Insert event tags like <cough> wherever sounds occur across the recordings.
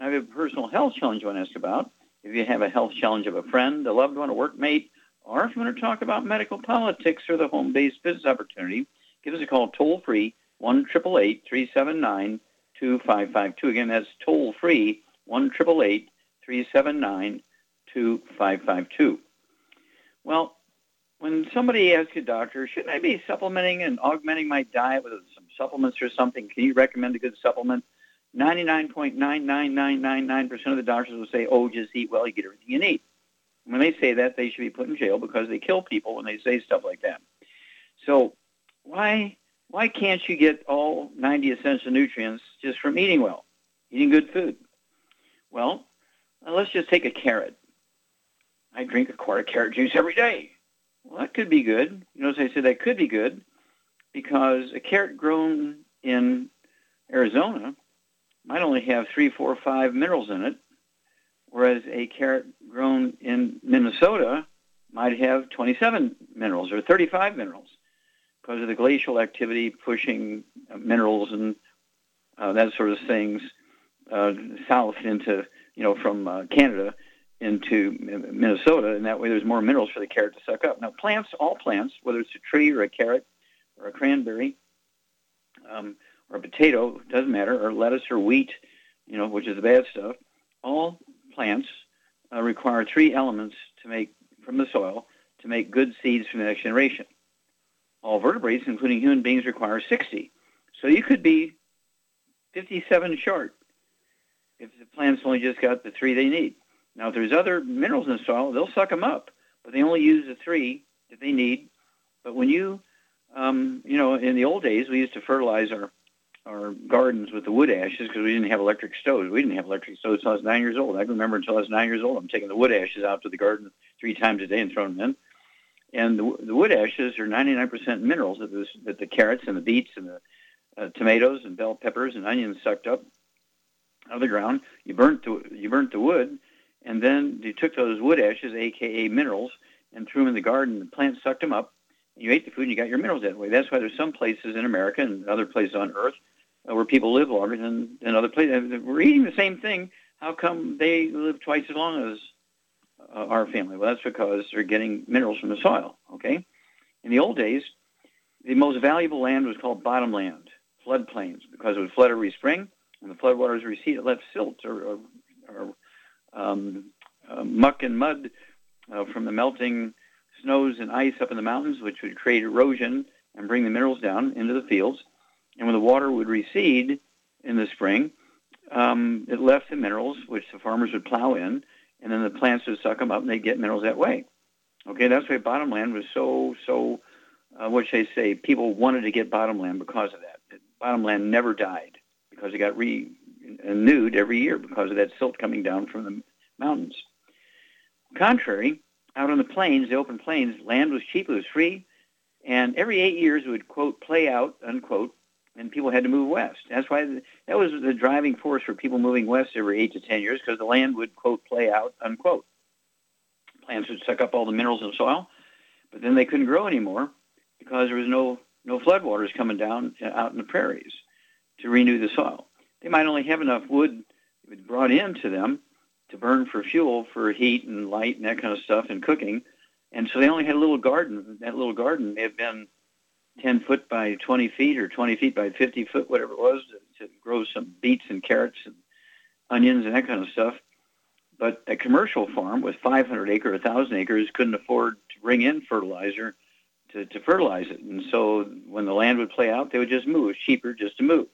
I have a personal health challenge you want to ask about. If you have a health challenge of a friend, a loved one, a workmate, or if you want to talk about medical politics or the home-based business opportunity, give us a call toll-free, 1-379 2552 Again, that's toll-free, 1-379 2552 Well, when somebody asks a doctor, shouldn't I be supplementing and augmenting my diet with some supplements or something? Can you recommend a good supplement? 99.99999% of the doctors will say, oh, just eat well, you get everything you need. When they say that, they should be put in jail because they kill people when they say stuff like that. So why why can't you get all 90 essential nutrients just from eating well, eating good food? Well, uh, let's just take a carrot. I drink a quart of carrot juice every day. Well, that could be good. You notice I said that could be good because a carrot grown in Arizona might only have three, four, five minerals in it, whereas a carrot grown in Minnesota might have 27 minerals or 35 minerals because of the glacial activity pushing uh, minerals and uh, that sort of things uh, south into, you know, from uh, Canada into Minnesota, and that way there's more minerals for the carrot to suck up. Now, plants, all plants, whether it's a tree or a carrot or a cranberry, um, or potato, doesn't matter, or lettuce or wheat, you know, which is the bad stuff. All plants uh, require three elements to make from the soil to make good seeds for the next generation. All vertebrates, including human beings, require 60. So you could be 57 short if the plants only just got the three they need. Now, if there's other minerals in the soil, they'll suck them up, but they only use the three that they need. But when you, um, you know, in the old days, we used to fertilize our our gardens with the wood ashes because we didn't have electric stoves. We didn't have electric stoves until I was nine years old. I remember until I was nine years old, I'm taking the wood ashes out to the garden three times a day and throwing them in. And the, the wood ashes are 99% minerals that, this, that the carrots and the beets and the uh, tomatoes and bell peppers and onions sucked up out of the ground. You burnt the, you burnt the wood, and then you took those wood ashes, aka minerals, and threw them in the garden. The plants sucked them up. You ate the food, and you got your minerals that way. That's why there's some places in America and other places on Earth uh, where people live longer than, than other places. We're eating the same thing. How come they live twice as long as uh, our family? Well, that's because they're getting minerals from the soil, okay? In the old days, the most valuable land was called bottomland, floodplains, because it would flood every spring. When the floodwaters recede, it left silt or, or, or um, uh, muck and mud uh, from the melting snows and ice up in the mountains, which would create erosion and bring the minerals down into the fields. And when the water would recede in the spring, um, it left the minerals, which the farmers would plow in, and then the plants would suck them up, and they'd get minerals that way. Okay, that's why bottomland was so so. Uh, what should I say? People wanted to get bottomland because of that. Bottomland never died because it got renewed every year because of that silt coming down from the mountains. Contrary, out on the plains, the open plains, land was cheap, it was free, and every eight years it would quote play out unquote and people had to move west. That's why the, that was the driving force for people moving west every eight to ten years because the land would quote play out unquote. Plants would suck up all the minerals in the soil, but then they couldn't grow anymore because there was no no floodwaters coming down uh, out in the prairies to renew the soil. They might only have enough wood brought in to them to burn for fuel for heat and light and that kind of stuff and cooking, and so they only had a little garden. That little garden may have been 10 foot by 20 feet or 20 feet by 50 foot, whatever it was, to to grow some beets and carrots and onions and that kind of stuff. But a commercial farm with 500 acre, 1,000 acres couldn't afford to bring in fertilizer to, to fertilize it. And so when the land would play out, they would just move. Cheaper just to move.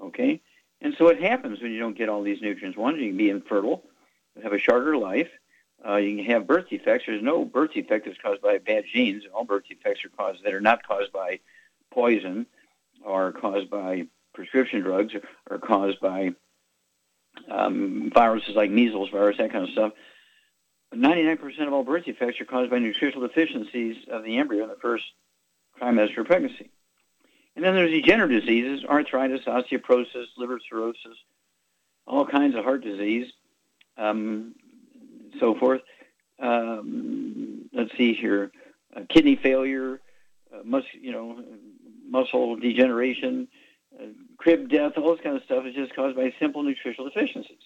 Okay? And so what happens when you don't get all these nutrients? One, you can be infertile, have a shorter life. Uh, you can have birth defects. There's no birth defect that's caused by bad genes. All birth defects are caused that are not caused by poison or caused by prescription drugs or, caused by um, viruses like measles virus, that kind of stuff. 99% of all birth defects are caused by nutritional deficiencies of the embryo in the first trimester of pregnancy. And then there's degenerative diseases, arthritis, osteoporosis, liver cirrhosis, all kinds of heart disease, um, so forth. Um, let's see here, uh, kidney failure, uh, mus- you know, muscle degeneration, uh, crib death, all this kind of stuff is just caused by simple nutritional deficiencies.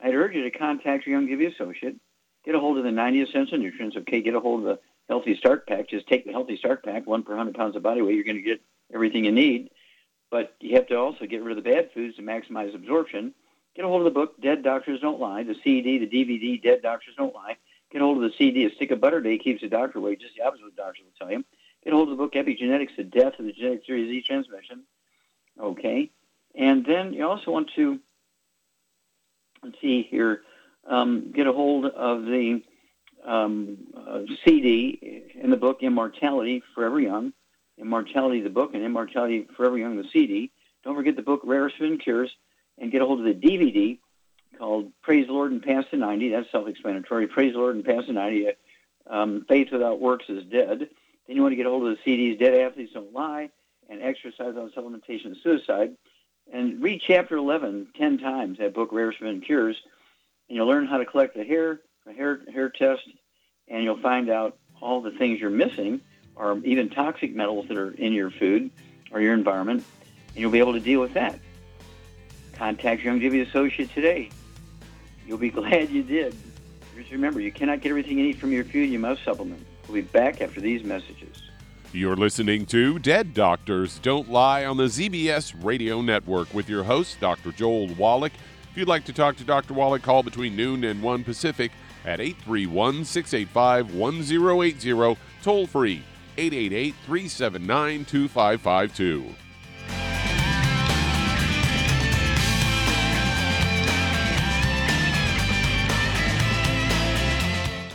I'd urge you to contact your Young Youngevity associate, get a hold of the 90 essential nutrients. Okay, get a hold of the Healthy Start Pack. Just take the Healthy Start Pack, one per 100 pounds of body weight. You're going to get everything you need. But you have to also get rid of the bad foods to maximize absorption. Get a hold of the book, Dead Doctors Don't Lie, the CD, the DVD, Dead Doctors Don't Lie. Get a hold of the CD, A Stick of Butter Day Keeps the Doctor Away, just the opposite of what doctors will tell you. Get a hold of the book, Epigenetics, The Death of the Genetic of Disease Transmission. Okay. And then you also want to, let's see here, um, get a hold of the um, uh, CD in the book, Immortality Forever Young. Immortality, the book, and Immortality Forever Young, the CD. Don't forget the book, Rare Spin Cures, and get a hold of the DVD called Praise the Lord and Pass the 90. That's self-explanatory. Praise the Lord and Pass the 90. Um, Faith without works is dead. Then you want to get a hold of the CDs, Dead Athletes Don't Lie, and Exercise on Supplementation and Suicide. And read chapter 11 10 times, that book, Rare Spin Cures, and you'll learn how to collect the hair, a hair, hair test, and you'll find out all the things you're missing or even toxic metals that are in your food or your environment, and you'll be able to deal with that. Contact your Youngevity associate today. You'll be <laughs> glad you did. Just remember, you cannot get everything you need from your food. You must supplement. We'll be back after these messages. You're listening to Dead Doctors Don't Lie on the ZBS Radio Network with your host, Dr. Joel Wallach. If you'd like to talk to Dr. Wallach, call between noon and 1 Pacific at 831 685 1080, toll free 888 379 2552.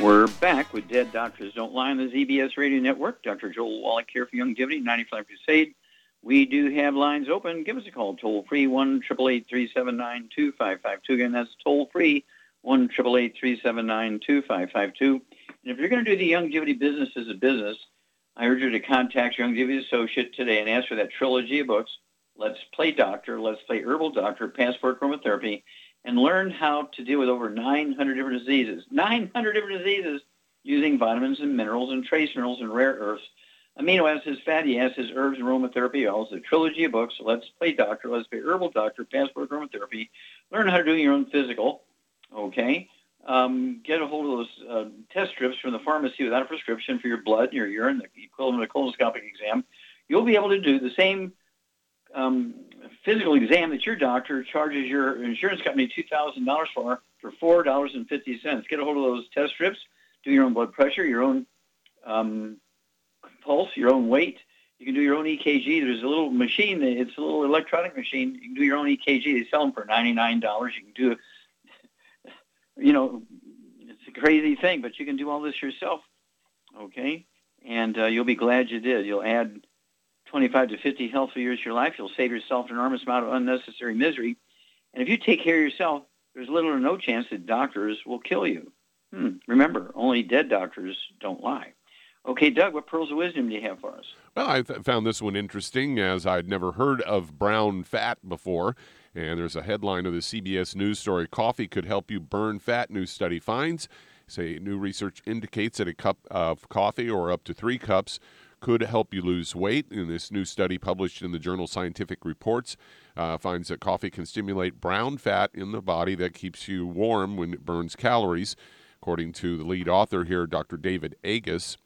We're back with Dead Doctors Don't Lie on the ZBS Radio Network. Dr. Joel Wallach here for Youngevity, 95 Crusade. We do have lines open. Give us a call, toll free, 1 2552 Again, that's toll free, 1 2552 And if you're going to do the Youngevity business as a business, I urge you to contact your Youngevity associate today and ask for that trilogy of books, Let's Play Doctor, Let's Play Herbal Doctor, Passport Aromatherapy, and learn how to deal with over 900 different diseases. 900 different diseases using vitamins and minerals and trace minerals and rare earths, amino acids, fatty acids, herbs, and aromatherapy oils. The trilogy of books, Let's Play Doctor, Let's Play Herbal Doctor, Passport Aromatherapy. Learn how to do your own physical, okay? Um, get a hold of those uh, test strips from the pharmacy without a prescription for your blood and your urine, the equivalent of a colonoscopic exam. You'll be able to do the same um, physical exam that your doctor charges your insurance company $2,000 for for $4.50. Get a hold of those test strips, do your own blood pressure, your own um, pulse, your own weight. You can do your own EKG. There's a little machine. It's a little electronic machine. You can do your own EKG. They sell them for $99. You can do, <laughs> you know, it's a crazy thing, but you can do all this yourself, okay? And uh, you'll be glad you did. You'll add 25 to 50 healthy years of your life. You'll save yourself an enormous amount of unnecessary misery. And if you take care of yourself, there's little or no chance that doctors will kill you. Hmm. Remember, only dead doctors don't lie. Okay, Doug, what pearls of wisdom do you have for us? Well, I th- found this one interesting as I'd never heard of brown fat before. And there's a headline of the CBS News story Coffee could help you burn fat, new study finds. Say new research indicates that a cup of coffee or up to three cups could help you lose weight. In this new study published in the journal Scientific Reports, uh, finds that coffee can stimulate brown fat in the body that keeps you warm when it burns calories. According to the lead author here, Dr. David Agus,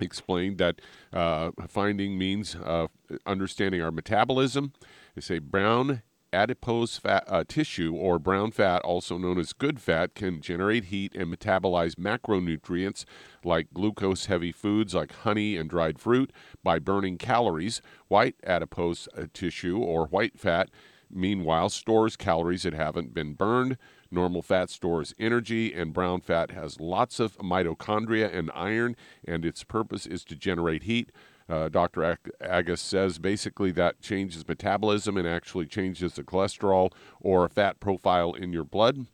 explained that uh, finding means uh, understanding our metabolism. They say brown adipose fat uh, tissue or brown fat, also known as good fat, can generate heat and metabolize macronutrients like glucose heavy foods like honey and dried fruit by burning calories. White adipose uh, tissue or white fat, meanwhile, stores calories that haven't been burned. Normal fat stores energy, and brown fat has lots of mitochondria and iron, and its purpose is to generate heat. Uh, Dr. Ag- Agus says basically that changes metabolism and actually changes the cholesterol or fat profile in your blood.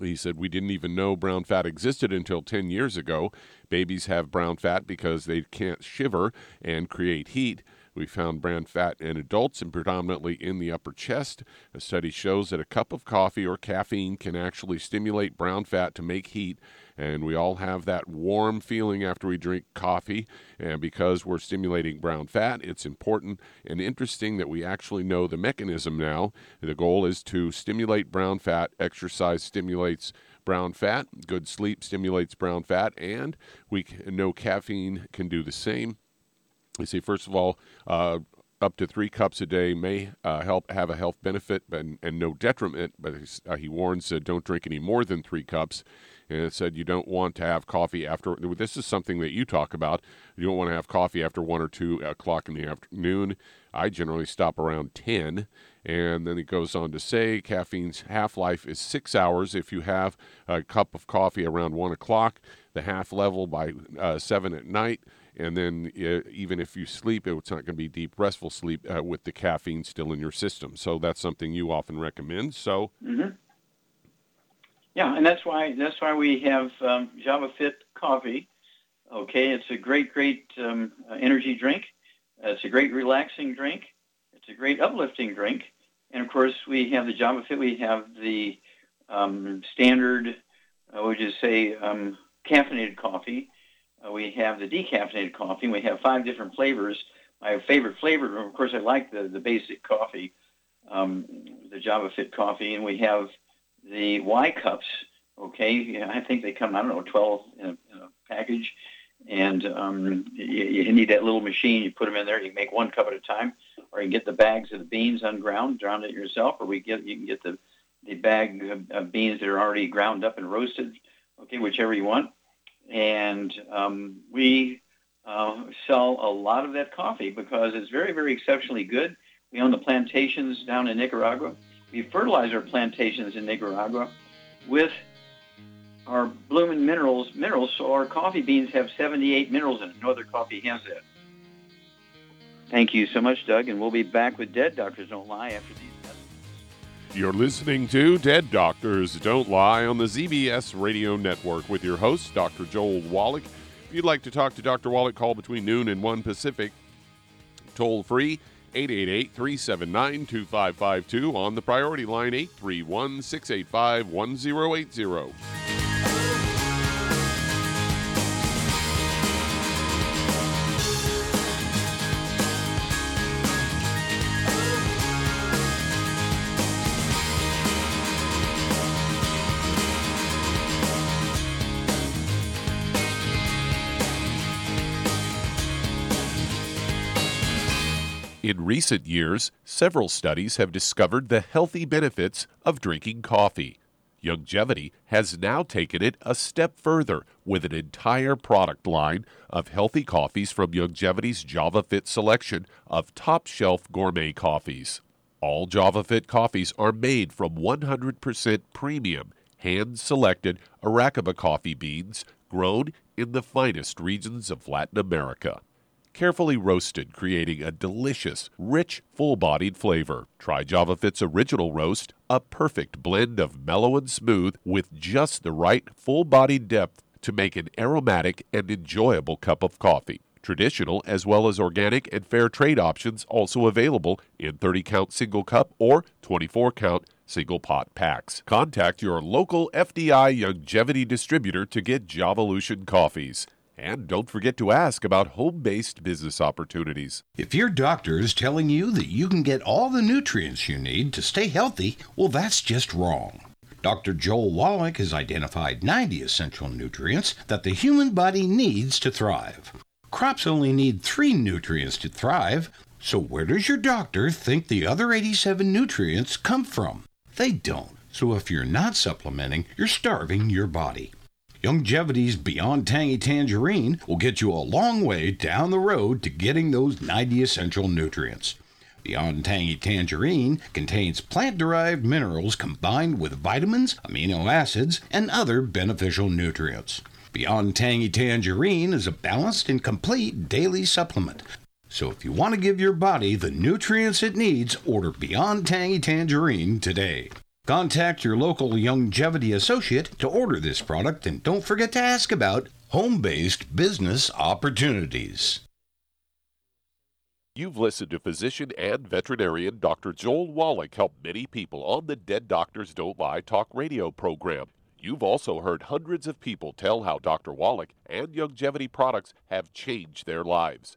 He said, We didn't even know brown fat existed until 10 years ago. Babies have brown fat because they can't shiver and create heat. We found brown fat in adults and predominantly in the upper chest. A study shows that a cup of coffee or caffeine can actually stimulate brown fat to make heat and we all have that warm feeling after we drink coffee. And because we're stimulating brown fat, it's important and interesting that we actually know the mechanism now. The goal is to stimulate brown fat. Exercise stimulates brown fat. Good sleep stimulates brown fat, and we know caffeine can do the same. We say, first of all, uh, up to three cups a day may uh, help have a health benefit and, and no detriment, but uh, he warns uh, don't drink any more than three cups and it said you don't want to have coffee after. This is something that you talk about. You don't want to have coffee after one or two o'clock in the afternoon. I generally stop around ten, and then it goes on to say caffeine's half life is six hours. If you have a cup of coffee around one o'clock, the half level by uh, seven at night and then uh, even if you sleep, it's not going to be deep, restful sleep uh, with the caffeine still in your system. So that's something you often recommend. So mm-hmm. Yeah, and that's why that's why we have um, Java Fit coffee. Okay, it's a great, great um, energy drink. It's a great relaxing drink. It's a great uplifting drink. And of course, we have the Java Fit. We have the um, standard, uh, we just say um, caffeinated coffee. Uh, we have the decaffeinated coffee. We have five different flavors. My favorite flavor, of course, I like the the basic coffee, um, the Java Fit coffee, and we have the Y cups. Okay, I think they come I don't know 12 in a, in a package, and um, you, you, need that little machine. You put them in there. You make one cup at a time, or you can get the bags of the beans unground, ground it yourself, or we get you can get the the bag of, of beans that are already ground up and roasted. Okay, whichever you want. And um, we uh, sell a lot of that coffee because it's very, very exceptionally good. We own the plantations down in Nicaragua we fertilize our plantations in Nicaragua with our blooming minerals, minerals. So our coffee beans have 78 minerals in it. No other coffee has that. Thank you so much, Doug, and we'll be back with Dead Doctors Don't Lie after these messages. You're listening to Dead Doctors Don't Lie on the ZBS Radio Network with your host, Dr. Joel Wallach. If you'd like to talk to Dr. Wallach, call between noon and 1 Pacific. Toll free 888 379 2552 on the priority line 831 685 1080. In recent years, several studies have discovered the healthy benefits of drinking coffee. Youngevity has now taken it a step further with an entire product line of healthy coffees from Youngevity's JavaFit selection of top shelf gourmet coffees. All JavaFit coffees are made from 100% premium, hand selected Arabica coffee beans grown in the finest regions of Latin America carefully roasted, creating a delicious, rich, full bodied flavor. Try Java Fit's original roast, a perfect blend of mellow and smooth with just the right full bodied depth to make an aromatic and enjoyable cup of coffee. Traditional as well as organic and fair trade options also available in 30 count single cup or 24 count single pot packs. Contact your local FDI Youngevity distributor to get Javalution coffees. And don't forget to ask about home based business opportunities. If your doctor is telling you that you can get all the nutrients you need to stay healthy, well, that's just wrong. Dr. Joel Wallach has identified 90 essential nutrients that the human body needs to thrive. Crops only need three nutrients to thrive, so where does your doctor think the other 87 nutrients come from? They don't. So if you're not supplementing, you're starving your body. Youngevity's Beyond Tangy Tangerine will get you a long way down the road to getting those 90 essential nutrients. Beyond Tangy Tangerine contains plant derived minerals combined with vitamins, amino acids, and other beneficial nutrients. Beyond Tangy Tangerine is a balanced and complete daily supplement. So if you want to give your body the nutrients it needs, order Beyond Tangy Tangerine today. Contact your local Youngevity associate to order this product and don't forget to ask about home based business opportunities. You've listened to physician and veterinarian Dr. Joel Wallach help many people on the Dead Doctors Don't Lie talk radio program. You've also heard hundreds of people tell how Dr. Wallach and Youngevity products have changed their lives.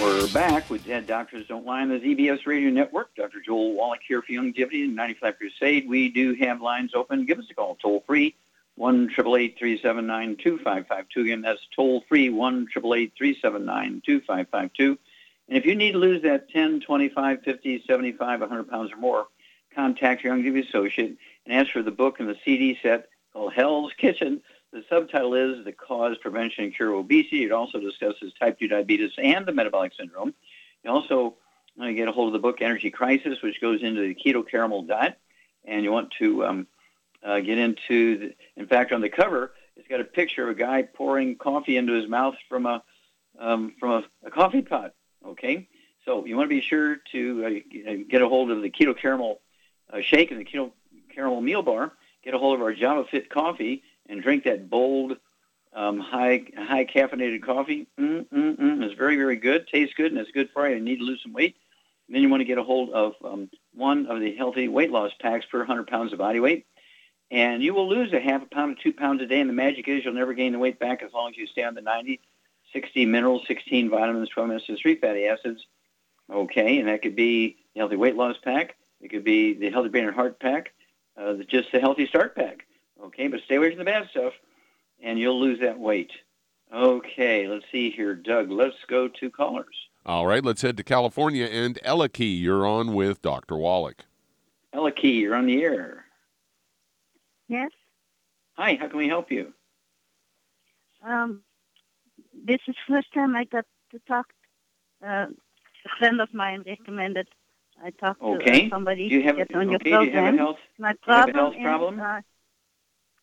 We're back with Dead Doctors Don't Lie on the ZBS Radio Network. Dr. Joel Wallach here for Youngevity and 95 Crusade. We do have lines open. Give us a call toll free, 1 2552 Again, that's toll free, 1 2552 And if you need to lose that 10, 25, 50, 75, 100 pounds or more, contact your Youngevity associate and ask for the book and the CD set called Hell's Kitchen the subtitle is The Cause, Prevention, and Cure of Obesity. It also discusses type 2 diabetes and the metabolic syndrome. You also uh, get a hold of the book Energy Crisis, which goes into the keto caramel diet. And you want to um, uh, get into, the, in fact, on the cover, it's got a picture of a guy pouring coffee into his mouth from a um, from a, a, coffee pot. Okay, so you want to be sure to uh, get a hold of the keto caramel uh, shake and the keto caramel meal bar. Get a hold of our Java Fit coffee and drink that bold Um, high high caffeinated coffee, mm, mm, mm, is very very good. Tastes good and it's good for you. You need to lose some weight. And then you want to get a hold of um, one of the healthy weight loss packs per 100 pounds of body weight, and you will lose a half a pound to two pounds a day. And the magic is you'll never gain the weight back as long as you stay on the 90, 60 minerals, 16 vitamins, 12 minutes, 3 fatty acids. Okay, and that could be the healthy weight loss pack. It could be the healthy brain and heart pack. Uh, just the healthy start pack. Okay, but stay away from the bad stuff and you'll lose that weight. Okay, let's see here, Doug. Let's go to callers. All right, let's head to California. And Aliki, you're on with Dr. Wallach. Aliki, you're on the air. Yes. Hi, how can we help you? Um, this is first time I got to talk. Uh, a friend of mine recommended I talk to okay. uh, somebody do you have, to get on okay, your do you have a health, My do you have a problem health problem? is uh,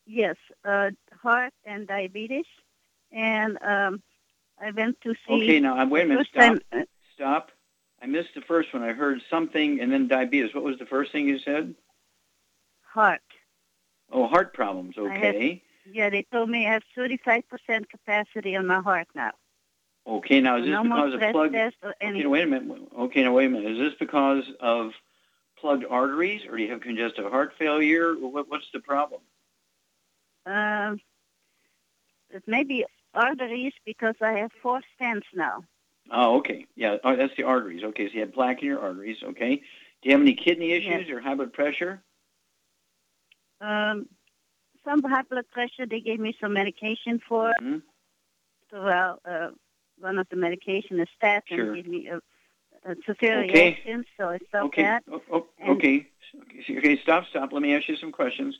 yes, uh, heart and diabetes, and um, I went to see. Okay, now I'm wait a minute. Stop. time, uh, Stop. I missed the first one. I heard something and then diabetes. What was the first thing you said? heart. Oh, heart problems. Okay. Yeah, they told me I have 35% capacity on my heart now. Okay, now is this no because of plugged? Okay, wait a minute. Okay, now wait a minute. Is this because of plugged arteries, or do you have congestive heart failure? What, what's the problem? Um, it may be arteries because I have four stents now. Oh, okay. Yeah, oh, that's the arteries. Okay, so you had plaque in your arteries. Okay. Do you have any kidney issues Yes. or high blood pressure? Um, some high blood pressure. They gave me some medication for. Mhm. So, well, uh, one of the medication is statin. Sure. Gave me a, a severe Okay. reaction, so I stopped Okay. that. Oh, oh, okay. Okay, okay, stop, stop. Let me ask you some questions.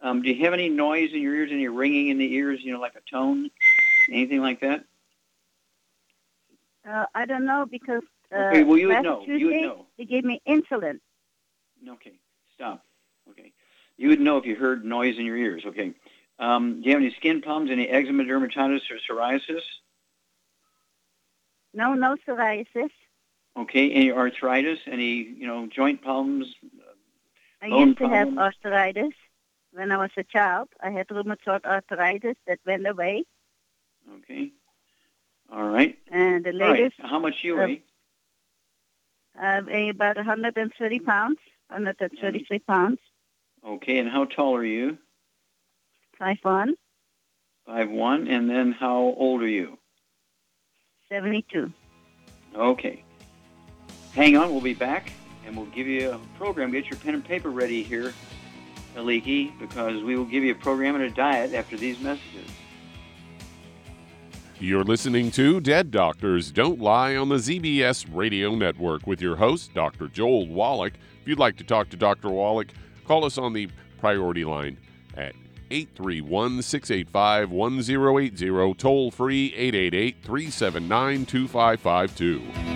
Um, do you have any noise in your ears, any ringing in the ears, you know, like a tone, anything like that? Uh, I don't know because uh, Okay, well, you would know. Tuesday You would know. they gave me insulin. Okay, stop. Okay. You would know if you heard noise in your ears. Okay. Um, do you have any skin problems, any eczema, dermatitis, or psoriasis? No, no psoriasis. Okay. Any arthritis? Any, you know, joint problems? I used to have problems? arthritis when I was a child. I had rheumatoid arthritis that went away, Okay. All right. and the All right. latest How much you uh, weigh? I weigh about 130 pounds, 133 pounds, Okay. And how tall are you? five one, Five one. And then how old are you? 72. Okay. Hang on. We'll be back, and we'll give you a program. Get your pen and paper ready here, Aliki, because we will give you a program and a diet after these messages. You're listening to Dead Doctors Don't Lie on the ZBS Radio Network with your host, Dr. Joel Wallach. If you'd like to talk to Dr. Wallach, call us on the priority line at 831 685 1080, toll free 888 379 2552.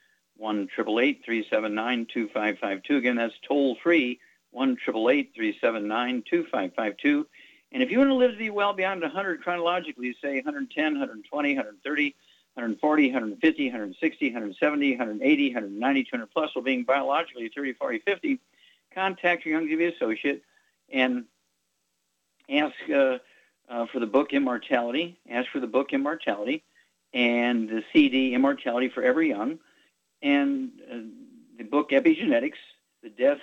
one triple eight three seven nine two five five two. Again, that's toll free one triple eight three seven nine two five five two. And if you want to live to be well beyond 100 chronologically, say 110, 120, 130, 140, 150, 160, 170, 180, 190, 200 plus, while being biologically 30, 40, 50, contact your Youngevity associate and ask uh, uh, for the book Immortality. Ask for the book Immortality and the CD Immortality Forever Young and uh, the book Epigenetics, The Death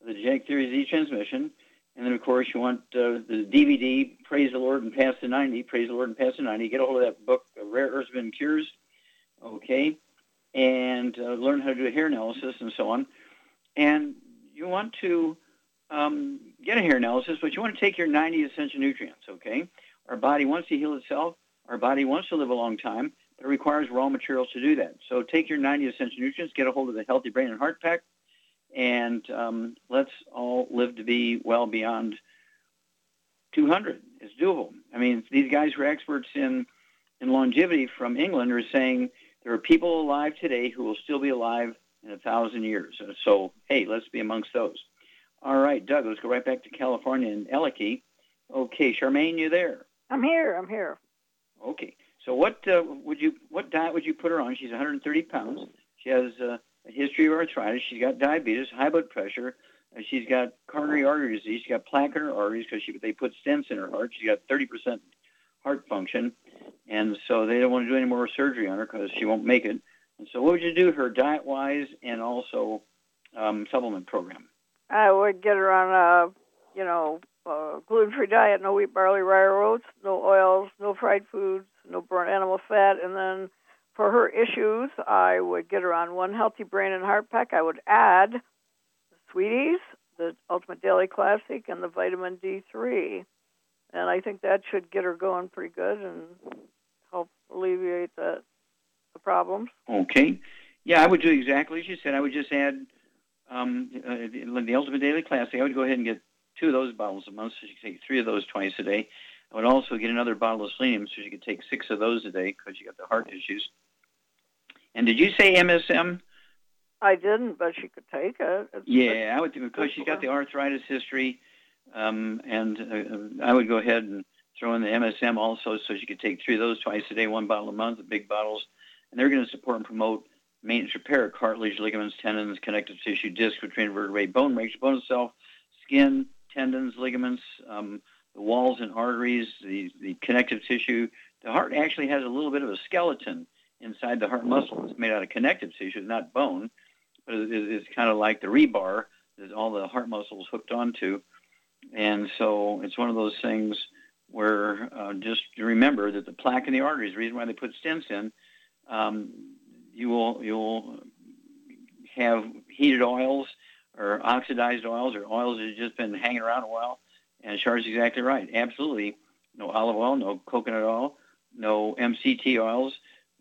of the Genetic Theory of Disease Transmission. And then, of course, you want uh, the DVD, Praise the Lord and Pass the 90, Praise the Lord and Pass the 90. Get a hold of that book, Rare Earths and Cures, okay, and uh, learn how to do a hair analysis and so on. And you want to um, get a hair analysis, but you want to take your 90 essential nutrients, okay? Our body wants to heal itself. Our body wants to live a long time. It requires raw materials to do that. So take your 90 essential nutrients, get a hold of the Healthy Brain and Heart Pack, and um, let's all live to be well beyond 200. It's doable. I mean, these guys who are experts in, in longevity from England are saying there are people alive today who will still be alive in a thousand years. So, hey, let's be amongst those. All right, Doug, let's go right back to California and Ellicott. Okay, Charmaine, you there? I'm here. I'm here. Okay. So what uh, would you what diet would you put her on? She's 130 pounds. She has uh, a history of arthritis. She's got diabetes, high blood pressure. She's got coronary artery disease. She's got plaque in her arteries because they put stents in her heart. She's got 30% heart function, and so they don't want to do any more surgery on her because she won't make it. And so, what would you do her diet wise and also um, supplement program? I would get her on a, you know, a gluten-free diet, no wheat, barley, rye, oats, no oils, no fried foods, no burnt animal fat. And then for her issues, I would get her on one healthy brain and heart pack. I would add the sweeties, the Ultimate Daily Classic, and the vitamin D3. And I think that should get her going pretty good and help alleviate the, the problems. Okay. Yeah, I would do exactly as you said. I would just add um, uh, the, the Ultimate Daily Classic. I would go ahead and get two of those bottles a month, so she could take three of those twice a day. I would also get another bottle of selenium so she could take six of those a day because you got the heart issues. And did you say MSM? I didn't, but she could take it. It's, yeah, I would because she's got the arthritis history, um, and uh, I would go ahead and throw in the MSM also, so she could take three of those twice a day, one bottle a month, the big bottles, and they're going to support and promote maintenance repair, of cartilage, ligaments, tendons, connective tissue, disc between vertebrae, bone breaks, bone itself, skin, tendons, ligaments, um, the walls and arteries, the, the connective tissue. The heart actually has a little bit of a skeleton inside the heart muscle. It's made out of connective tissue, not bone, but it, it's kind of like the rebar that all the heart muscles hooked onto. And so it's one of those things where uh, just remember that the plaque in the arteries, the reason why they put stents in, um, you will you'll have heated oils or oxidized oils or oils that have just been hanging around a while. And Char's exactly right. Absolutely, no olive oil, no coconut oil, no MCT oils,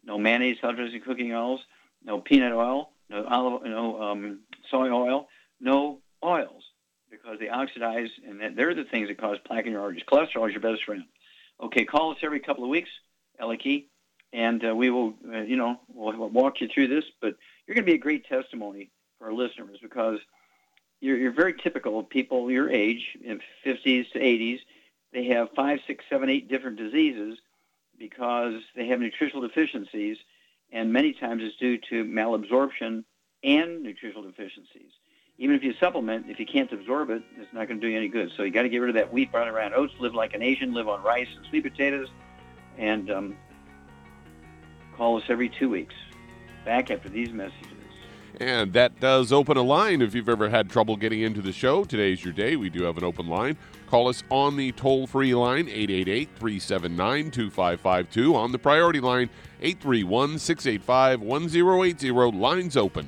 no mayonnaise, hot dressing, cooking oils, no peanut oil, no olive, no um, soy oil, no oils because they oxidize, and they're the things that cause plaque in your arteries. Cholesterol is your best friend. Okay, call us every couple of weeks, Ellie and uh, we will, uh, you know, we'll walk you through this. But you're going to be a great testimony for our listeners because you're, you're very typical of people your age, in 50s to 80s. They have five, six, seven, eight different diseases because they have nutritional deficiencies, and many times it's due to malabsorption and nutritional deficiencies even if you supplement, if you can't absorb it, it's not going to do you any good. So you got to get rid of that wheat, rye, and oats. Live like an Asian. Live on rice and sweet potatoes, and um, call us every two weeks. Back after these messages. And that does open a line if you've ever had trouble getting into the show. Today's your day. We do have an open line. Call us on the toll free line, 888 379 2552. On the priority line, 831 685 1080. Lines open.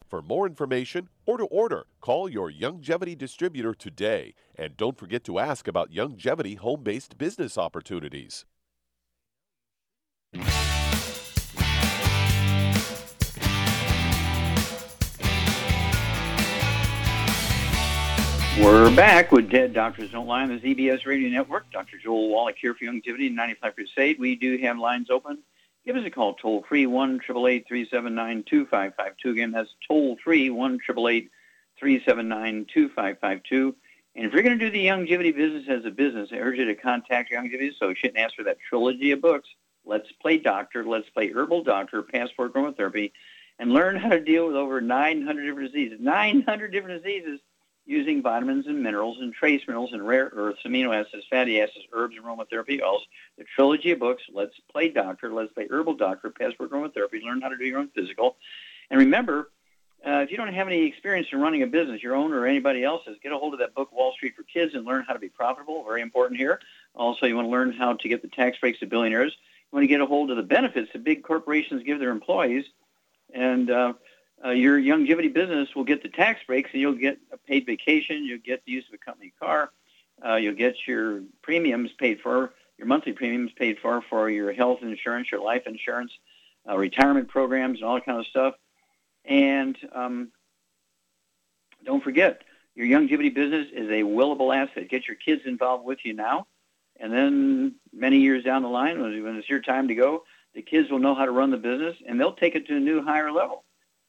For more information or to order, call your Youngevity distributor today. And don't forget to ask about Youngevity home based business opportunities. We're back with Dead Doctors Don't Lie on the ZBS Radio Network. Dr. Joel Wallach here for Youngevity and 95 Crusade. We do have lines open. Give us a call toll free one triple eight three seven nine two five five two. Again, that's toll free one triple eight three seven nine two five five two. And if you're going to do the Youngevity business as a business, I urge you to contact Youngevity Associate and ask for that trilogy of books. Let's play doctor, let's play herbal doctor, passport Aromatherapy, and learn how to deal with over 900 different diseases. 900 different diseases using vitamins and minerals and trace minerals and rare earths, amino acids, fatty acids, herbs, and aromatherapy oils. The trilogy of books, Let's Play Doctor, Let's Play Herbal Doctor, Passport Aromatherapy, learn how to do your own physical. And remember, uh, if you don't have any experience in running a business, your own or anybody else's, get a hold of that book, Wall Street for Kids, and learn how to be profitable. Very important here. Also, you want to learn how to get the tax breaks to billionaires. You want to get a hold of the benefits that big corporations give their employees. And uh, uh, your Youngevity business will get the tax breaks, and you'll get a paid vacation. You'll get the use of a company car. Uh, you'll get your premiums paid for, your monthly premiums paid for for your health insurance, your life insurance, uh, retirement programs, and all that kind of stuff. And um, don't forget, your Youngevity business is a willable asset. Get your kids involved with you now, and then many years down the line, when it's your time to go, the kids will know how to run the business, and they'll take it to a new higher level.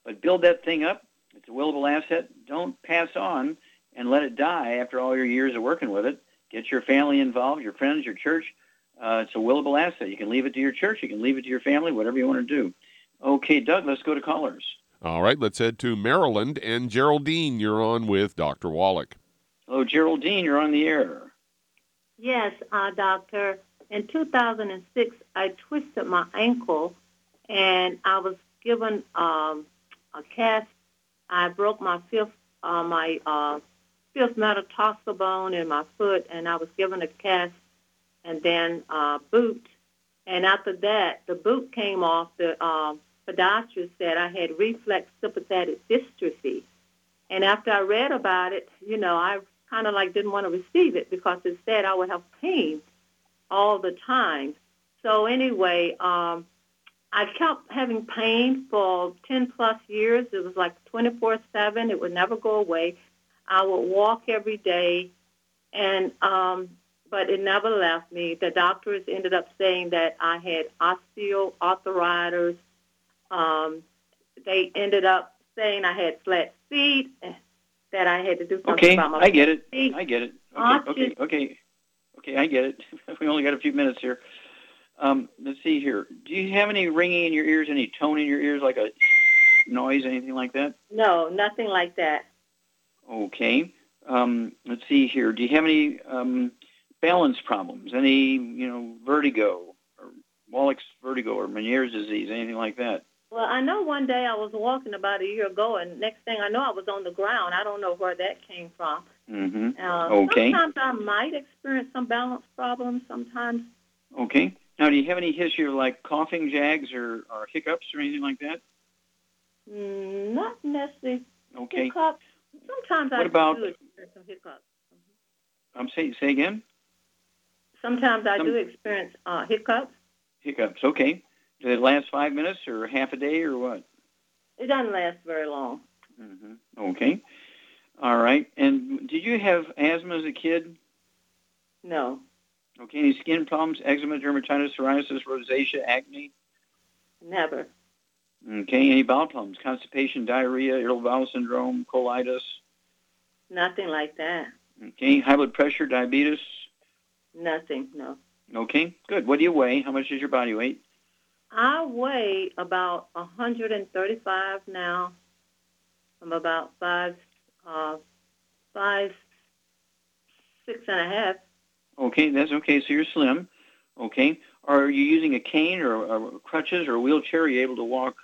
But build that thing up. It's a willable asset. Don't pass on and let it die after all your years of working with it. Get your family involved, your friends, your church. Uh, it's a willable asset. You can leave it to your church. You can leave it to your family, whatever you want to do. Okay, Doug, let's go to callers. All right, let's head to Maryland. And Geraldine, you're on with Dr. Wallach. Hello, Geraldine, you're on the air. Yes, uh, doctor. In 2006, I twisted my ankle, and I was given um, a cast. I broke my fifth, uh, my uh, fifth metatarsal bone in my foot, and I was given a cast and then uh, boot. And after that, the boot came off. The uh, podiatrist said I had reflex sympathetic dystrophy. And after I read about it, you know, I kind of like didn't want to receive it because it said I would have pain all the time. So anyway, um, I kept having pain for 10 plus years. It was like 24 7. It would never go away. I would walk every day, and um, but it never left me. The doctors ended up saying that I had osteoarthritis. Um, they ended up saying I had flat feet, that I had to do something okay, about my Okay, I get it. feet. I get it. Okay, okay, okay, okay. I get it. <laughs> we only got a few minutes here. Um, let's see here. Do you have any ringing in your ears, any tone in your ears, like a <laughs> noise, anything like that? No, nothing like that. Okay. Um, let's see here. Do you have any um, balance problems? Any, you know, vertigo or Wallach's vertigo or Meniere's disease, anything like that? Well, I know one day I was walking about a year ago, and next thing I know, I was on the ground. I don't know where that came from. Mm-hmm. Uh, okay. Sometimes I might experience some balance problems. Sometimes. Okay. Now, do you have any history of like coughing, jags, or, or hiccups, or anything like that? Mm, not necessarily Okay. hiccups. Sometimes What I about- do experience some hiccups. I'm saying, say again. Sometimes I Some- do experience uh, hiccups. Hiccups. Okay. Do they last five minutes or half a day or what? It doesn't last very long. hmm Okay. All right. And did you have asthma as a kid? No, Okay. Any skin problems? Eczema, dermatitis, psoriasis, rosacea, acne? never. Okay. Any bowel problems? Constipation, diarrhea, irritable bowel syndrome, colitis? Nothing like that. Okay. High blood pressure, diabetes? Nothing. No. Okay. Good. What do you weigh? How much is your body weight? I weigh about 135 now. I'm about five, uh, five, six and a half. Okay. That's okay. So you're slim. Okay. Are you using a cane or, or crutches or a wheelchair? Are you able to walk?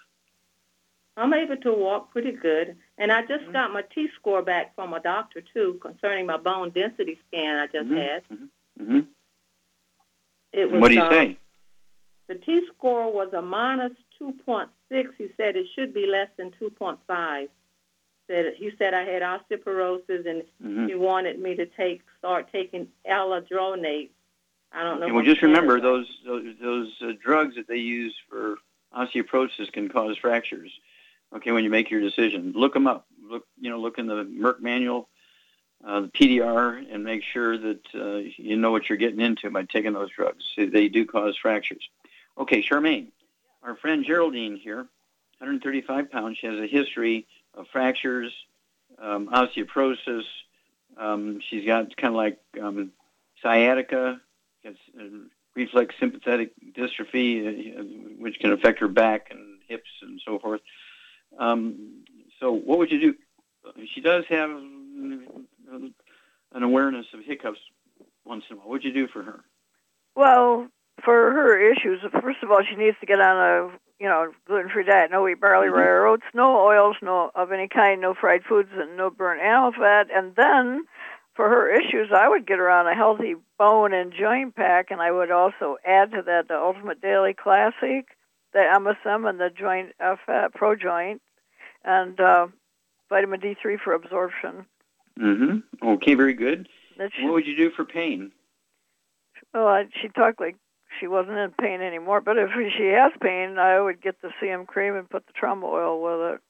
I'm able to walk pretty good, and I Mm-hmm. just got my T score back from a doctor too concerning my bone density scan I just Mhm. had. hmm It was. What do you uh, say? The T score was a minus 2.6. He said it should be less than 2.5. Said he said I had osteoporosis and Mhm. he wanted me to take start taking allogenate. I don't know. If well, just remember those those, those uh, drugs that they use for osteoporosis can cause fractures. Okay, when you make your decision, look them up. Look, you know, look in the Merck manual, uh, the PDR, and make sure that uh, you know what you're getting into by taking those drugs. They do cause fractures. Okay, Charmaine, our friend Geraldine here, 135 pounds. She has a history of fractures, um, osteoporosis. Um, she's got kind of like um, sciatica, uh, reflex sympathetic dystrophy, uh, which can affect her back and hips and so forth. Um, so, what would you do? She does have an awareness of hiccups once in a while. What'd you do for her? Well, for her issues, first of all, she needs to get on a you know gluten-free diet: no wheat, barley, rye, or oats, no oils, no of any kind, no fried foods, and no burnt animal fat. And then, for her issues, I would get her on a healthy bone and joint pack, and I would also add to that the Ultimate Daily Classic, the MSM, and the Joint Fat Pro Joint, and uh, vitamin D3 for absorption. Mm-hmm. Okay, very good. That What would you do for pain? Well, she talked like she wasn't in pain anymore. But if she has pain, I would get the CM cream and put the trauma oil with it.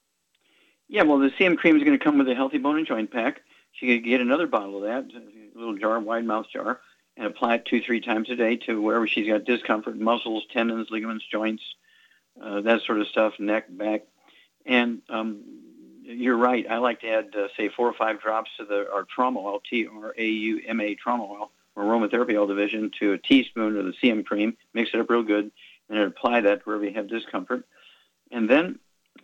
Yeah, well, the CM cream is going to come with a healthy bone and joint pack. She could get another bottle of that, a little jar, wide mouth jar, and apply it two, three times a day to wherever she's got discomfort, muscles, tendons, ligaments, joints, uh, that sort of stuff, neck, back. And um, you're right. I like to add, uh, say, four or five drops of the our trauma oil, T-R-A-U-M-A trauma oil, aromatherapy oil division, to a teaspoon of the CM cream. Mix it up real good, and apply that wherever you have discomfort. And then,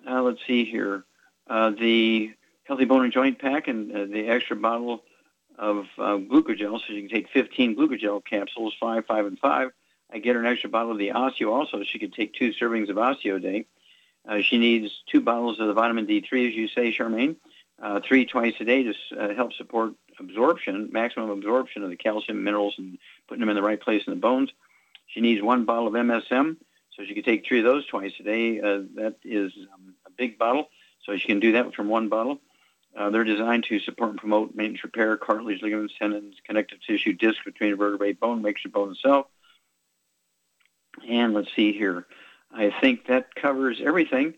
uh, let's see here, uh, the healthy bone and joint pack and uh, the extra bottle of uh, glucogel, so you can take 15 glucogel capsules, five, five, and five. I get her an extra bottle of the osteo also. She could take two servings of osteo a day. Uh, she needs two bottles of the vitamin D3, as you say, Charmaine, uh, three twice a day to help support absorption, maximum absorption of the calcium, minerals, and putting them in the right place in the bones. She needs one bottle of MSM, so she can take three of those twice a day. Uh, that is um, a big bottle, so she can do that from one bottle. Uh, they're designed to support and promote maintenance repair, cartilage, ligaments, tendons, connective tissue, disc between vertebrae, bone, makes your bone itself. And let's see here. I think that covers everything.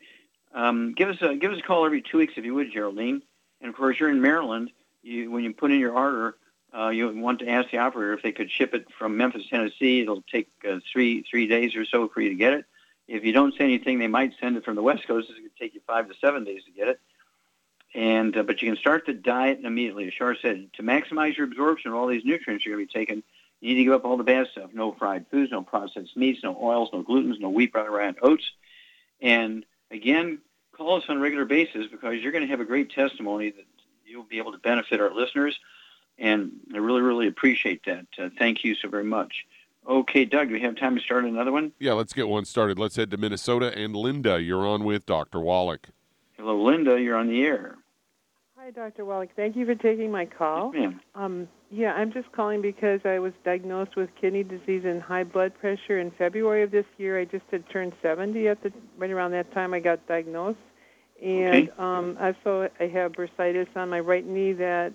Um, give us a give us a call every two weeks if you would, Geraldine. And of course, you're in Maryland. You, when you put in your order, uh, you want to ask the operator if they could ship it from Memphis, Tennessee. It'll take uh, three three days or so for you to get it. If you don't say anything, they might send it from the West Coast. Going to take you five to seven days to get it. And uh, but you can start the diet immediately. As Shar said, to maximize your absorption of all these nutrients you're going to be taking, you need to give up all the bad stuff. No fried foods, no processed meats, no oils, no glutens, no wheat, brown, rye, and oats. And again, call us on a regular basis because you're going to have a great testimony that you'll be able to benefit our listeners. And I really, really appreciate that. Uh, thank you so very much. Okay, Doug, do we have time to start another one? Yeah, let's get one started. Let's head to Minnesota. And Linda, you're on with Dr. Wallach. Hello, Linda. You're on the air. Hi, Dr. Wallach. Thank you for taking my call. Yes, ma'am. Um, yeah, I'm just calling because I was diagnosed with kidney disease and high blood pressure in February of this year. I just had turned 70 at the right around that time I got diagnosed, and Okay. um, also I have bursitis on my right knee that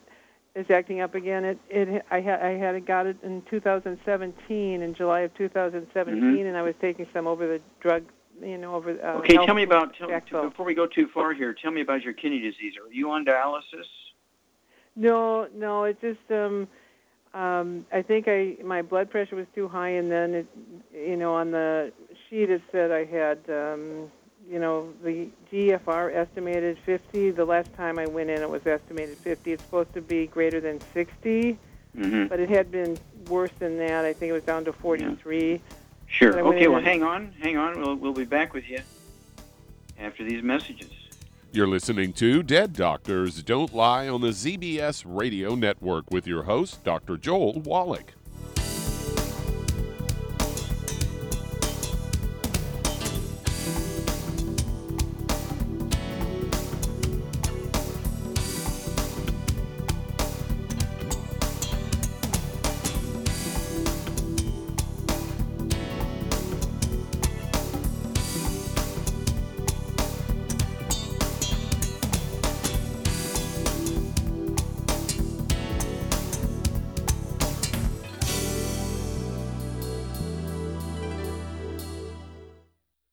is acting up again. It it I had I had got it in 2017 in July of 2017, Mhm. and I was taking some over the drug, you know, over. Uh, Okay, tell me about, tell, before we go too far here, tell me about your kidney disease. Are you on dialysis? No, no, it just um um I think I my blood pressure was too high and then it you know on the sheet it said I had um you know the GFR estimated 50 the last time I went in it was estimated 50 it's supposed to be greater than 60 Mm-hmm. but it had been worse than that I think it was down to 43 Sure. But I went Okay, well, and- hang on, hang on. We'll, we'll be back with you after these messages. You're listening to Dead Doctors Don't Lie on the ZBS Radio Network with your host, Dr. Joel Wallach.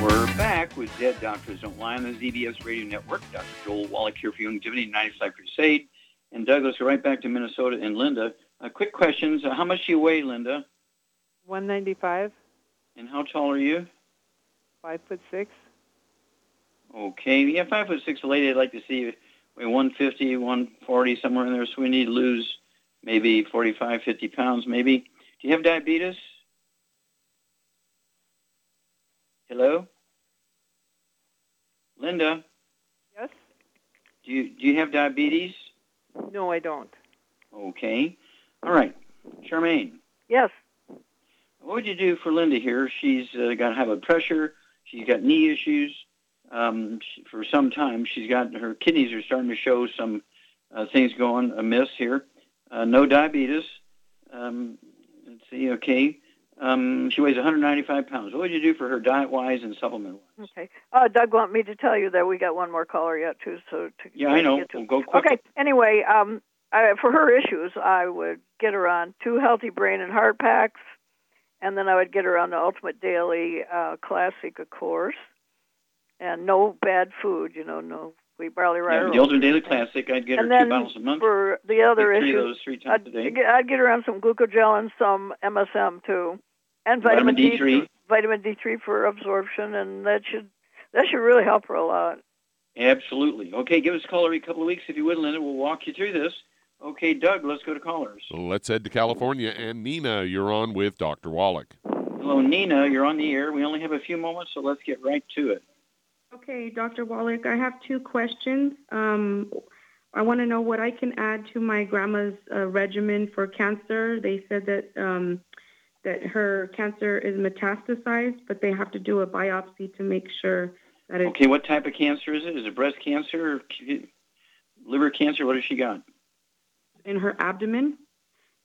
We're back with Dead Doctors Don't Lie on the ZBS Radio Network. Dr. Joel Wallach here for Youngevity 95 Crusade. And Douglas, right back to Minnesota and Linda. Uh, quick questions. Uh, how much do you weigh, Linda? 195, And how tall are you? five foot six. Okay. Yeah, five foot six. A lady I'd like to see you weigh 150, 140, somewhere in there. So we need to lose maybe 45, 50 pounds, maybe. Do you have diabetes? Hello? Linda? Yes? Do you, do you have diabetes? No, I don't. Okay. All right. Charmaine, Yes. what would you do for Linda here? She's uh, got high blood pressure. She's got knee issues. Um, she, for some time, she's got her kidneys are starting to show some uh, things going amiss here. Uh, no diabetes. Um, let's see. Okay. Um, she weighs 195 pounds. What would you do for her diet-wise and supplement-wise? Okay. Uh, Doug want me to tell you that we got one more caller yet too. So to Yeah, I know. to- We'll go quick. Okay. Anyway, um, I, for her issues, I would get her on two healthy brain and heart packs, and then I would get her on the Ultimate Daily uh, Classic, of course, and no bad food. You know, no wheat, barley, rye. Yeah, the Ultimate. Daily Classic. I'd get her and two then bottles a month. for the other Take three of issues, those three times I'd, a day. get- I'd get her on some glucogel and some MSM too, and Vitamin vitamin, D3. Vitamin D3 for absorption, and that should that should really help her a lot. Absolutely. Okay, give us a call every couple of weeks if you would, Linda. We'll walk you through this. Okay, Doug, let's go to callers. Let's head to California. And Nina, you're on with Dr. Wallach. Hello, Nina. You're on the air. We only have a few moments, so let's get right to it. Okay, Dr. Wallach, I have two questions. Um, I want to know what I can add to my grandma's uh, regimen for cancer. They said that um, that her cancer is metastasized, but they have to do a biopsy to make sure that it's Okay, what type of cancer is it? Is it breast cancer or liver cancer? What has she got? in her abdomen.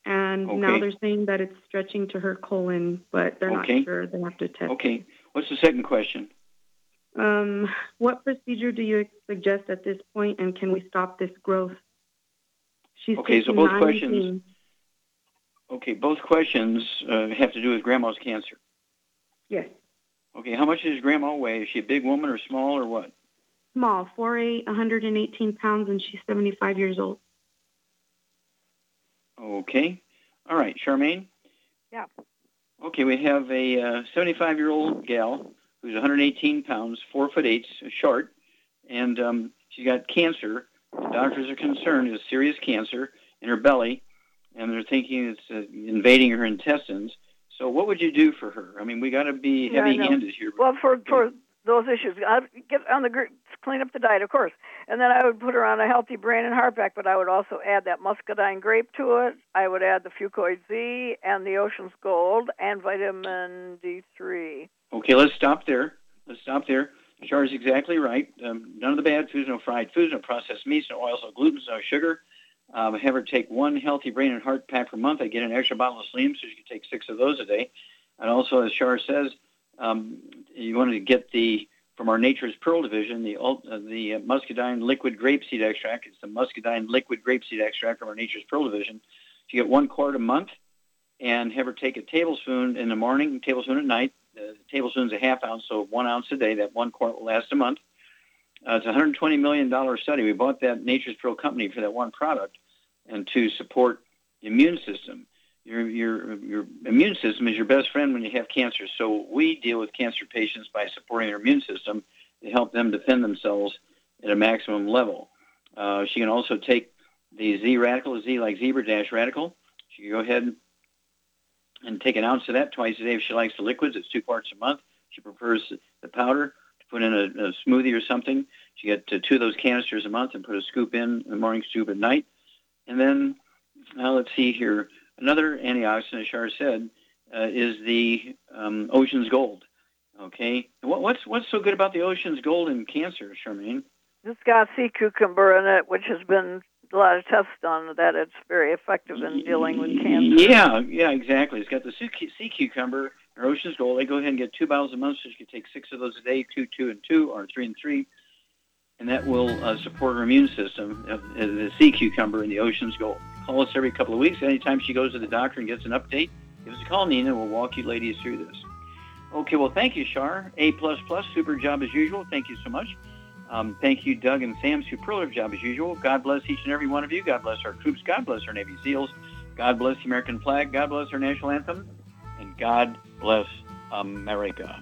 And now they're saying that it's stretching to her colon, but they're Okay. not sure. They have to test. Okay, what's the second question? Um, what procedure do you suggest at this point, and can we stop this growth? She's Okay, so both questions-. Okay, both questions uh, have to do with grandma's cancer. Yes. Okay, how much does Grandma weigh? Is she a big woman or small or what? Small, 4'8", 118 pounds, and she's 75 years old. Okay. All right, Charmaine? Yeah. Okay, we have a uh, 75-year-old gal who's 118 pounds, 4 foot 8, short, and um, she's got cancer. The doctors are concerned it's serious cancer in her belly, and they're thinking it's uh, invading her intestines. So what would you do for her? I mean, we got to be Yeah, heavy-handed here. Well, for for those issues, I'd get on the clean up the diet, of course, and then I would put her on a healthy brain and heart pack. But I would also add that muscadine grape to it. I would add the fucoid Z and the Ocean's Gold and vitamin D3. Okay, let's stop there. Let's stop there. Char is exactly right. Um, none of the bad foods, no fried foods, no processed meats, no oils, no gluten, no sugar. Um, have her take one healthy brain and heart pack per month. I get an extra bottle of Slim, so she can take six of those a day. And also, as Char says, um, you want to get the from our Nature's Pearl division, the uh, the muscadine liquid grapeseed extract. It's the muscadine liquid grapeseed extract from our Nature's Pearl division. You get one quart a month, and have her take a tablespoon in the morning, a tablespoon at night. Uh, the tablespoon's a half ounce, so one ounce a day. That one quart will last a month. Uh, it's a $120 million study. We bought that Nature's Pearl company for that one product and to support immune system. Your, your, your immune system is your best friend when you have cancer. So we deal with cancer patients by supporting their immune system to help them defend themselves at a maximum level. Uh, she can also take the Z radical, Z like zebra dash radical. She can go ahead and take an ounce of that twice a day if she likes the liquids. It's two parts a month. She prefers the powder to put in a, a smoothie or something. She get uh, two of those canisters a month and put a scoop in in the morning, scoop at night. And then, now let's see here. Another antioxidant, as Shar said, uh, is the um, Ocean's Gold. Okay, what, what's what's so good about the Ocean's Gold in cancer, Charmaine? It's got sea cucumber in it, which has been a lot of tests done that it's very effective in dealing with cancer. Yeah, yeah, exactly. It's got the sea, cu- sea cucumber or Ocean's Gold. They go ahead and get two bottles a month, so you can take six of those a day, two, two, and two, or three and three, and that will uh, support her immune system. Uh, the sea cucumber and the Ocean's Gold. Call us every couple of weeks. Anytime she goes to the doctor and gets an update, give us a call, Nina. We'll walk you ladies through this. Okay, well, thank you, Shar. A plus plus, super job as usual. Thank you so much. Um, thank you, Doug and Sam. Superlative job as usual. God bless each and every one of you. God bless our troops. God bless our Navy SEALs. God bless the American flag. God bless our national anthem. And God bless America.